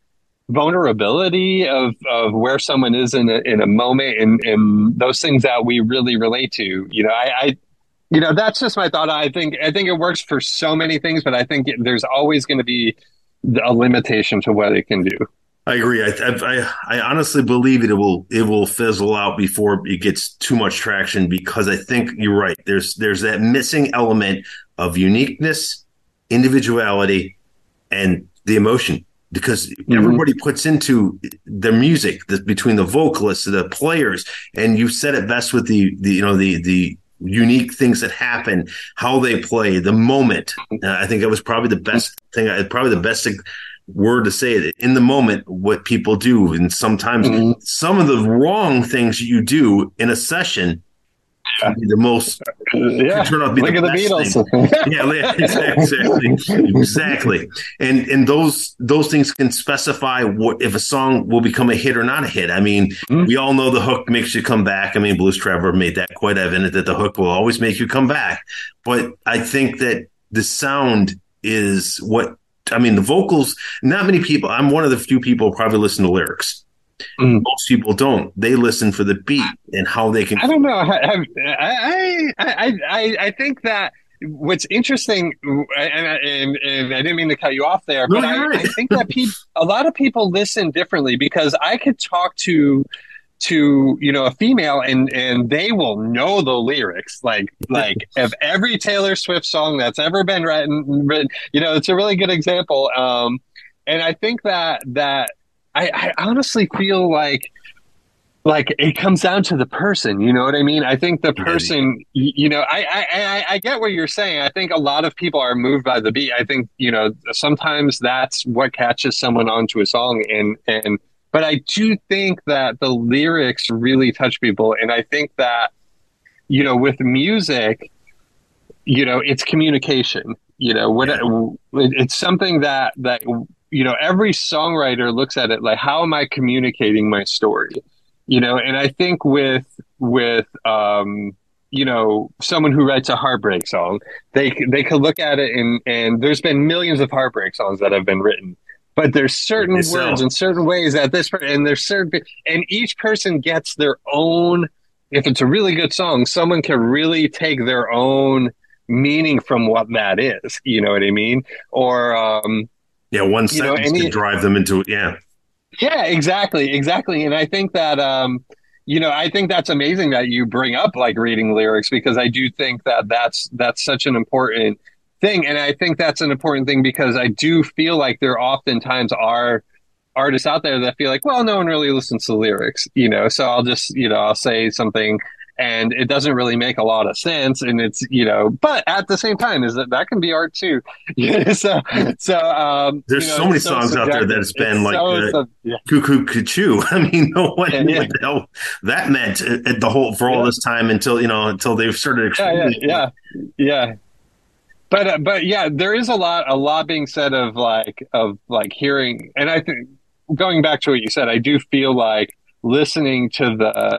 vulnerability of of where someone is in a, in a moment and and those things that we really relate to you know i i you know that's just my thought i think i think it works for so many things but i think it, there's always going to be a limitation to what it can do I agree. I, I, I honestly believe it will it will fizzle out before it gets too much traction because I think you're right. There's there's that missing element of uniqueness, individuality, and the emotion because mm-hmm. everybody puts into their music the, between the vocalists, the players, and you said it best with the the you know the the unique things that happen, how they play, the moment. Uh, I think that was probably the best thing. Probably the best word to say it in the moment what people do and sometimes mm-hmm. some of the wrong things you do in a session yeah. the most yeah. turn out to be Look the, at the Beatles. Yeah *laughs* exactly exactly. And and those those things can specify what if a song will become a hit or not a hit. I mean mm-hmm. we all know the hook makes you come back. I mean Blues Traveler made that quite evident that the hook will always make you come back. But I think that the sound is what I mean, the vocals, not many people, I'm one of the few people probably listen to lyrics. Mm. Most people don't. They listen for the beat and how they can. I don't know. I, I, I, I, I think that what's interesting, and, and, and, I didn't mean to cut you off there, but no, I. I think that people, a lot of people listen differently because I could talk to to you know a female and and they will know the lyrics. Like like of every Taylor Swift song that's ever been written, written you know it's a really good example. Um and I think that that I, I honestly feel like like it comes down to the person you know what i mean? I think the person you know I, I i i get what you're saying. I think a lot of people are moved by the beat. I think you know sometimes that's what catches someone onto a song and and but I do think that the lyrics really touch people. And I think that, you know, with music, you know, it's communication. You know, what it's something that that you know every songwriter looks at it like, how am I communicating my story? You know, and I think with with um, you know someone who writes a heartbreak song, they they could look at it and and there's been millions of heartbreak songs that have been written but there's certain words and certain ways that this person and there's certain and each person gets their own if it's a really good song someone can really take their own meaning from what that is you know what i mean? Or um yeah one sentence know, can drive them into yeah. Yeah exactly exactly and i think that um you know i think that's amazing that you bring up like reading lyrics because i do think that that's that's such an important thing. And I think that's an important thing because I do feel like there oftentimes are artists out there that feel like, well, no one really listens to lyrics, you know, so I'll just, you know, I'll say something and it doesn't really make a lot of sense. And it's, you know, but at the same time, is that that can be art too. *laughs* so, so, um, there's you know, so many so songs subjective. out there that's been it's like so, uh, yeah. cuckoo cuckoo. *laughs* I mean, no one yeah, knew yeah. what the hell that meant at the whole for all this time until, you know, until they've started. Yeah, yeah, yeah. But uh, but yeah, there is a lot a lot being said of like of like hearing, and I think going back to what you said, I do feel like listening to the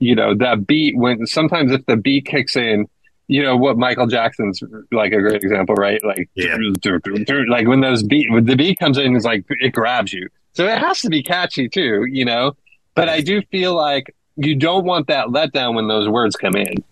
you know that beat when sometimes if the beat kicks in, you know what Michael Jackson's like a great example, right? Like yeah. *laughs* like when those beat when the beat comes in, it's like it grabs you. So it has to be catchy too, you know. But I do feel like you don't want that letdown when those words come in.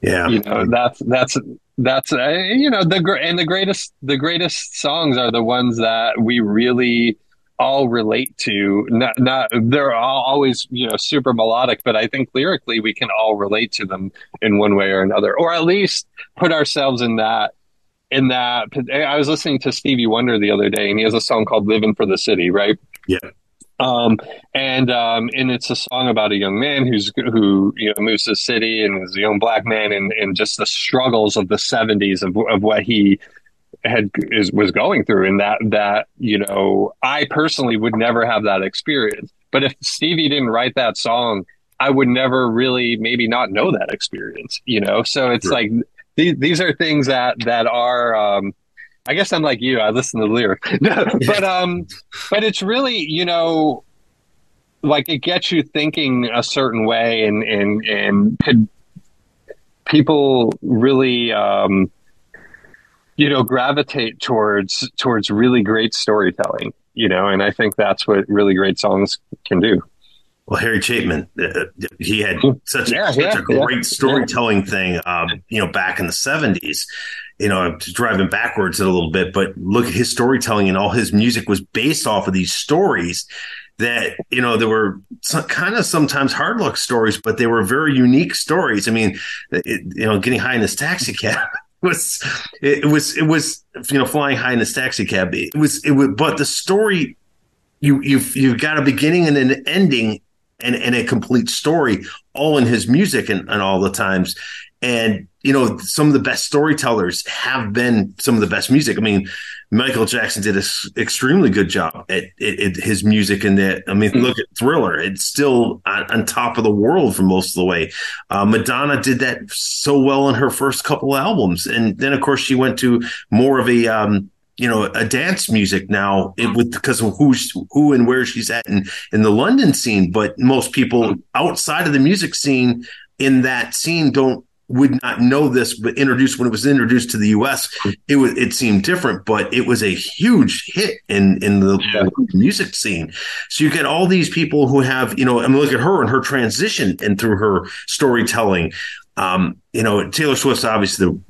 Yeah, you know that's that's that's uh, you know the and the greatest the greatest songs are the ones that we really all relate to. Not not they're all always you know super melodic but i think lyrically we can all relate to them in one way or another or at least put ourselves in that in that i was listening to stevie wonder the other day and he has a song called living for the city right? Yeah um, and um, and it's a song about a young man who's who you know moves to the city and is a young black man and, and just the struggles of the 70s of, of what he had is was going through and that that you know I personally would never have that experience. But if Stevie didn't write that song I would never really maybe not know that experience you know? So it's like these these are things that that are um I guess I'm like you. I listen to the lyrics *laughs* but um but it's really you know like it gets you thinking a certain way and and and could people really um you know gravitate towards towards really great storytelling you know? And i think that's what really great songs can do. Well, Harry Chapin, uh, he had such, yeah, a, such yeah, a great yeah, storytelling thing, um, you know, back in the 70s. You know, I'm driving backwards a little bit, but look at his storytelling and all his music was based off of these stories that you know there were some, kind of sometimes hard luck stories, but they were very unique stories. I mean, it, you know, getting high in this taxi cab *laughs* was it, was it was you know flying high in this taxi cab. It was it was, but the story you you've you've got a beginning and an ending and and a complete story all in his music and, and all the times and you know some of the best storytellers have been some of the best music i mean Michael Jackson did an extremely good job at, at, at, his music and that. I mean, mm-hmm. look at Thriller; it's still on, on, top of the world for most of the way. Uh, Madonna did that so well in her first couple albums, and then of course she went to more of a um, you know a dance music now it, with because of who's who and where she's at in in the London scene. But most people outside of the music scene in that scene don't would not know this, but introduced when it was introduced to the U.S., it was it seemed different, but it was a huge hit in in the yeah. music scene. So you get all these people who have, you know, I mean, look at her and her transition and through her storytelling. Um, you know, Taylor Swift's obviously the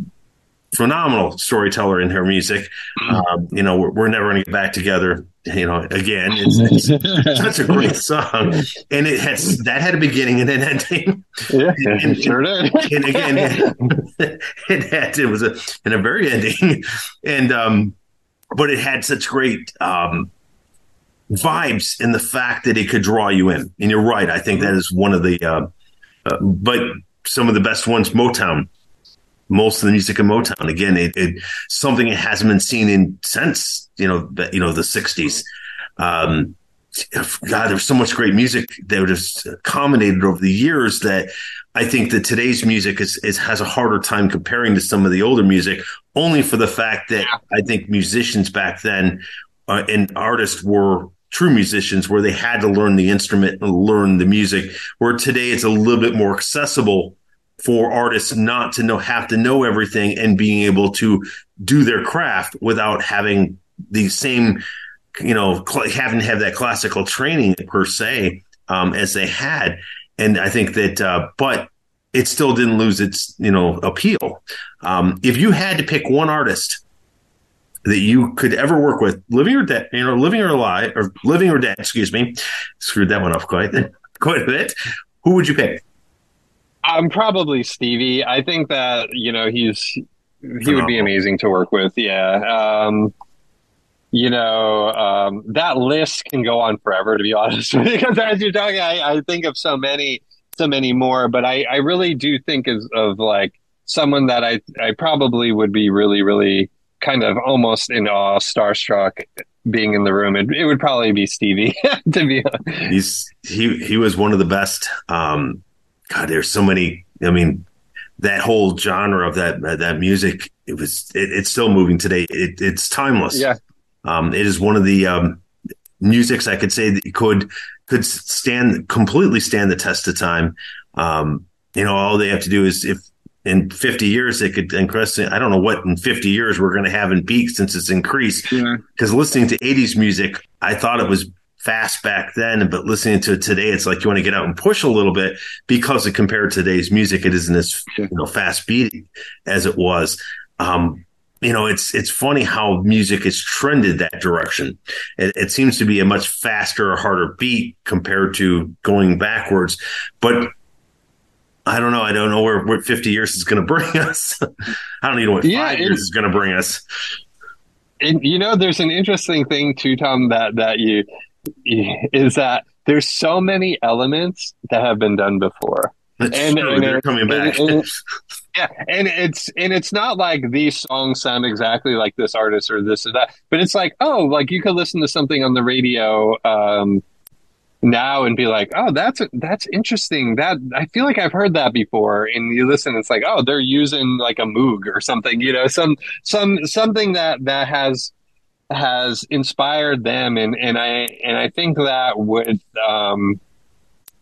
phenomenal storyteller in her music. Mm-hmm. Um, you know, we're, we're never going to get back together. You know, again, it's, *laughs* it's such a great song, and it has that had a beginning and an ending. Yeah, and, and, sure did. and again, it *laughs* had it was a and a very ending, and um, but it had such great um vibes in the fact that it could draw you in. And you're right. I think that is one of the, uh, uh, but some of the best ones, Motown most of the music in Motown. Again, it, it something that hasn't been seen in since you know the, you know the '60s. Um, God, there's so much great music that was accommodated over the years that I think that today's music is, is has a harder time comparing to some of the older music, only for the fact that I think musicians back then uh, and artists were true musicians where they had to learn the instrument and learn the music. Where today it's a little bit more accessible for artists not to know have to know everything and being able to do their craft without having the same you know cl- having to have that classical training per se um, as they had. And i think that uh, but it still didn't lose its you know appeal. Um, if you had to pick one artist that you could ever work with living or dead you know living or alive or living or dead excuse me screwed that one off quite quite a bit who would you pick I'm probably Stevie. I think that you know he's he would be amazing to work with. Yeah. Um, you know, um, that list can go on forever, to be *laughs* honest. because as you're talking, I, I, think of so many, so many more. But I, I really do think of, of like someone that I, I probably would be really, really kind of almost in awe, starstruck, being in the room. It, it would probably be Stevie. *laughs* to be honest, he's he he was one of the best. Um, God, there's so many. I mean, that whole genre of that uh, that music, it was it, it's still moving today. It, it's timeless. Yeah, um, it is one of the um, musics I could say that could could stand completely stand the test of time. Um, you know, all they have to do is if in 50 years they could increase i don't know what in 50 years we're going to have in peak since it's increased because yeah. listening to 80s music i thought it was fast back then, but listening to it today, it's like you want to get out and push a little bit because it compared to today's music, it isn't as you know fast beat as it was. Um, you know, it's it's funny how music has trended that direction. It, it seems to be a much faster, harder beat compared to going backwards. But I don't know. I don't know where, where 50 years is going *laughs* to bring us. I don't even know what yeah, five years is going to bring us. And you know, there's an interesting thing too, Tom, that that you *laughs* is that there's so many elements that have been done before. That's and, true. And they're it, coming back. And, *laughs* yeah, and it's and it's not like these songs sound exactly like this artist or this or that, but it's like oh, like you could listen to something on the radio um, now and be like, oh, that's that's interesting. That I feel like I've heard that before. And you listen, it's like, oh, they're using like a Moog or something, you know, some some something that that has has inspired them, and and I and I think that would. um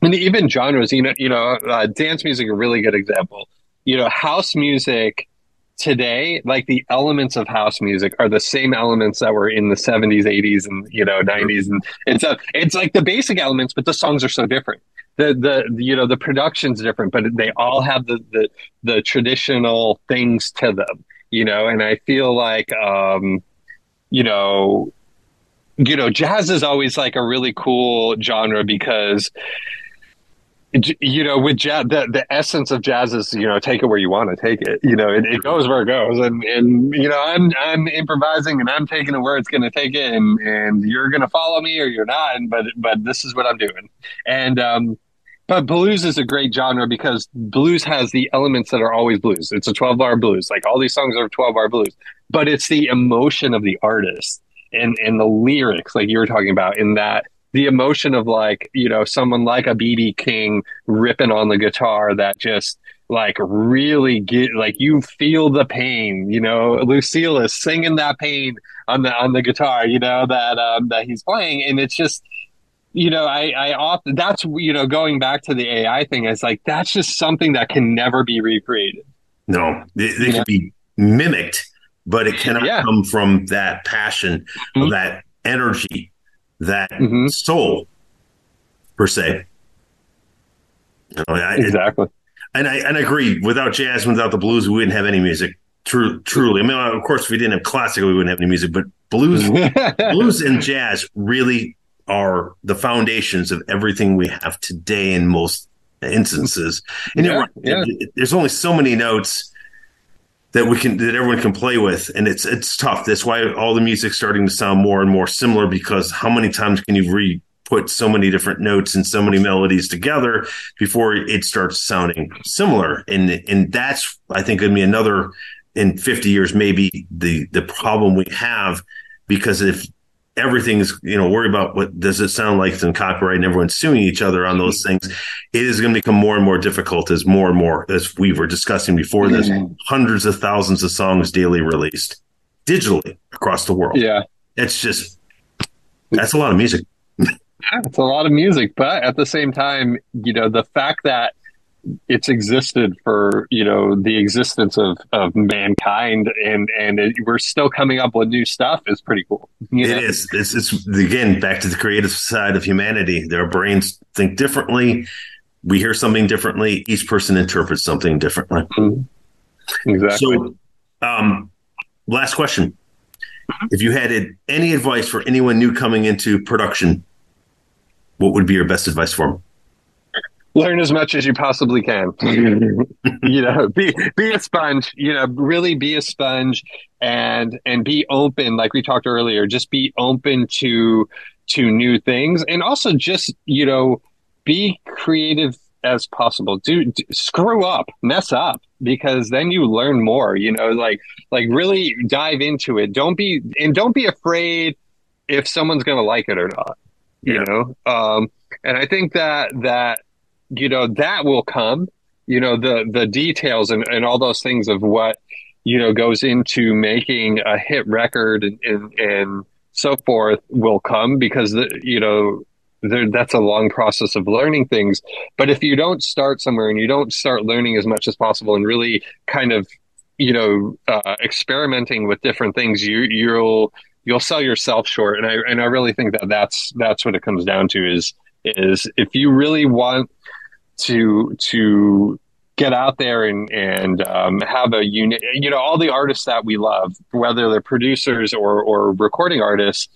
and even genres, you know, you know, uh, dance music a really good example. You know, house music today, like the elements of house music are the same elements that were in the 70s, 80s, and you know, 90s, and it's a, it's like the basic elements, but the songs are so different. The the you know the production's different, but they all have the the, the traditional things to them. You know, and I feel like um, you know, you know, jazz is always like a really cool genre because you know, with jazz, the, the essence of jazz is, you know, take it where you want to take it. You know, it, it goes where it goes. And, and, you know, I'm, I'm improvising and I'm taking it where it's going to take it. And, and you're going to follow me or you're not. And, but, but this is what I'm doing. And, um, but blues is a great genre because blues has the elements that are always blues. It's a 12 bar blues. Like all these songs are 12 bar blues, but it's the emotion of the artist and, and the lyrics, like you were talking about in that the emotion of like you know someone like a BB King ripping on the guitar that just like really get like you feel the pain you know? Lucille is singing that pain on the on the guitar you know that um that he's playing. And it's just you know I I often that's you know going back to the AI thing it's like that's just something that can never be recreated. No they, they can know? be mimicked but it cannot yeah. come from that passion mm-hmm. that energy that mm-hmm. soul per se. You know, I, exactly. and I and I agree. Without jazz, without the blues, we wouldn't have any music. True, truly. I mean, of course, if we didn't have classical, we wouldn't have any music. But blues, *laughs* blues, and jazz really are the foundations of everything we have today in most instances. And yeah, yeah. there's only so many notes that we can that everyone can play with. And it's it's tough. That's why all the music's starting to sound more and more similar because how many times can you re put so many different notes and so many melodies together before it starts sounding similar? And and that's i think going to be another in 50 years maybe the the problem we have because if everything's you know worry about what does it sound like in copyright and everyone's suing each other on those things. It is going to become more and more difficult as more and more as we were discussing before this mm-hmm. hundreds of thousands of songs daily released digitally across the world. Yeah. It's just that's a lot of music. *laughs* It's a lot of music but at the same time you know the fact that it's existed for you know the existence of of mankind and and it, we're still coming up with new stuff is pretty cool. It know? is. it's, it's again back to the creative side of humanity. Their brains think differently. We hear something differently. Each person interprets something differently. Mm-hmm. exactly. So um last question. If you had any advice for anyone new coming into production what would be your best advice for them learn as much as you possibly can. *laughs* You know be be a sponge you know really be a sponge and and be open like we talked earlier just be open to to new things and also just you know be creative as possible. Do, do screw up mess up because then you learn more you know like like really dive into it. Don't be and don't be afraid if someone's going to like it or not you yeah. know? Um and i think that that you know, that will come, you know, the, the details and, and all those things of what, you know, goes into making a hit record and, and, and so forth will come because, the, you know, there, that's a long process of learning things. But if you don't start somewhere and you don't start learning as much as possible and really kind of, you know, uh, experimenting with different things, you, you'll, you'll sell yourself short. And I, and I really think that that's, that's what it comes down to is, is if you really want to to get out there and and um, have a unit. You know, all the artists that we love, whether they're producers or or recording artists,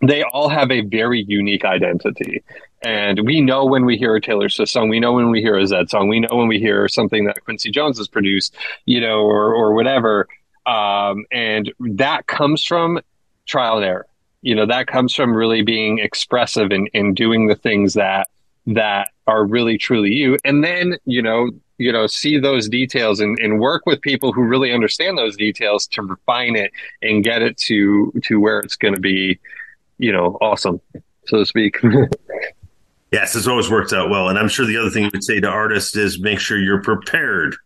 they all have a very unique identity. And we know when we hear a Taylor Swift song, we know when we hear a Zedd song, we know when we hear something that Quincy Jones has produced, you know, or or whatever. Um, and that comes from trial and error. You know, that comes from really being expressive and, and doing the things that that are really truly you and then you know you know see those details and, and work with people who really understand those details to refine it and get it to to where it's going to be you know awesome so to speak *laughs* yes it's always worked out well and i'm sure the other thing you would say to artists is make sure you're prepared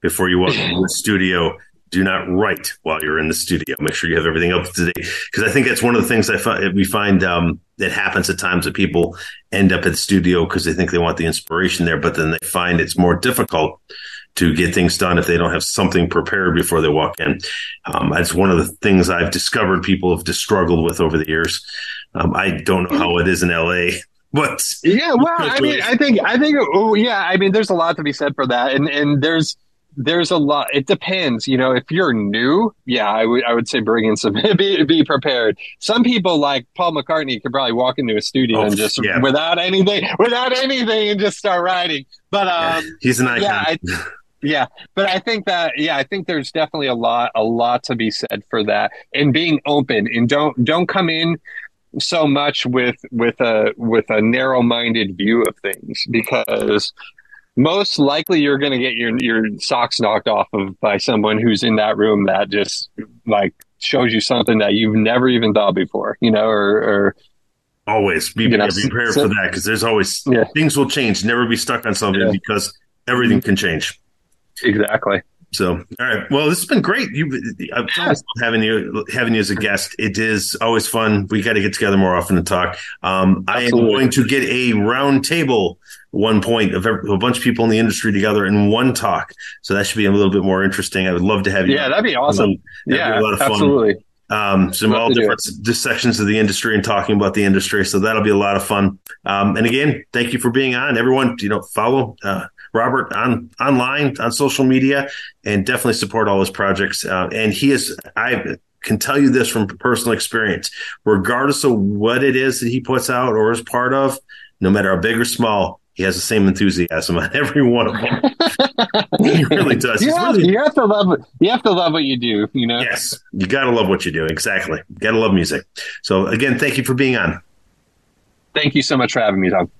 before you walk into the *laughs* studio do not write while you're in the studio. Make sure you have everything up to date. Because I think that's one of the things I find we find um, that happens at times that people end up at the studio because they think they want the inspiration there, but then they find it's more difficult to get things done if they don't have something prepared before they walk in. Um, that's one of the things I've discovered people have just struggled with over the years. Um, I don't know how it is in LA. *laughs* But yeah, well, I *laughs* mean, I think, I think, oh, yeah, I mean, there's a lot to be said for that, and and there's there's a lot. It depends. You know, if you're new, yeah, I would I would say bring in some *laughs* be be prepared. Some people like Paul McCartney could probably walk into a studio oh, and just yeah. without anything without anything and just start writing. But um, yeah, he's an icon. Yeah, I, *laughs* yeah, but I think that yeah, I think there's definitely a lot a lot to be said for that and being open and don't don't come in so much with with a with a narrow minded view of things because most likely you're going to get your your socks knocked off of by someone who's in that room that just like shows you something that you've never even thought before, you know, or, or always be, you know, be prepared so, for that because there's always yeah. things will change. Never be stuck on something yeah. because everything mm-hmm. can change. Exactly. So, all right. Well, this has been great. You, I'm having you having you as a guest. It is always fun. We got to get together more often to talk. Um, I am going to get a round table one point of a bunch of people in the industry together in one talk. So that should be a little bit more interesting. I would love to have you. Yeah, that'd be awesome. That'd yeah, be a lot of fun. absolutely. Um, some all different sections of the industry and talking about the industry. So that'll be a lot of fun. Um, and again, thank you for being on. Everyone, you know, follow uh, Robert on online on social media and definitely support all his projects. Uh, and he is, I can tell you this from personal experience, regardless of what it is that he puts out or is part of, no matter how big or small, he has the same enthusiasm *laughs* on every one of them. *laughs* he really does. You have, really, you have, to love. You have to love what you do. You know. Yes, you got to love what you do. Exactly. Got to love music. So again, thank you for being on. Thank you so much for having me, Tom.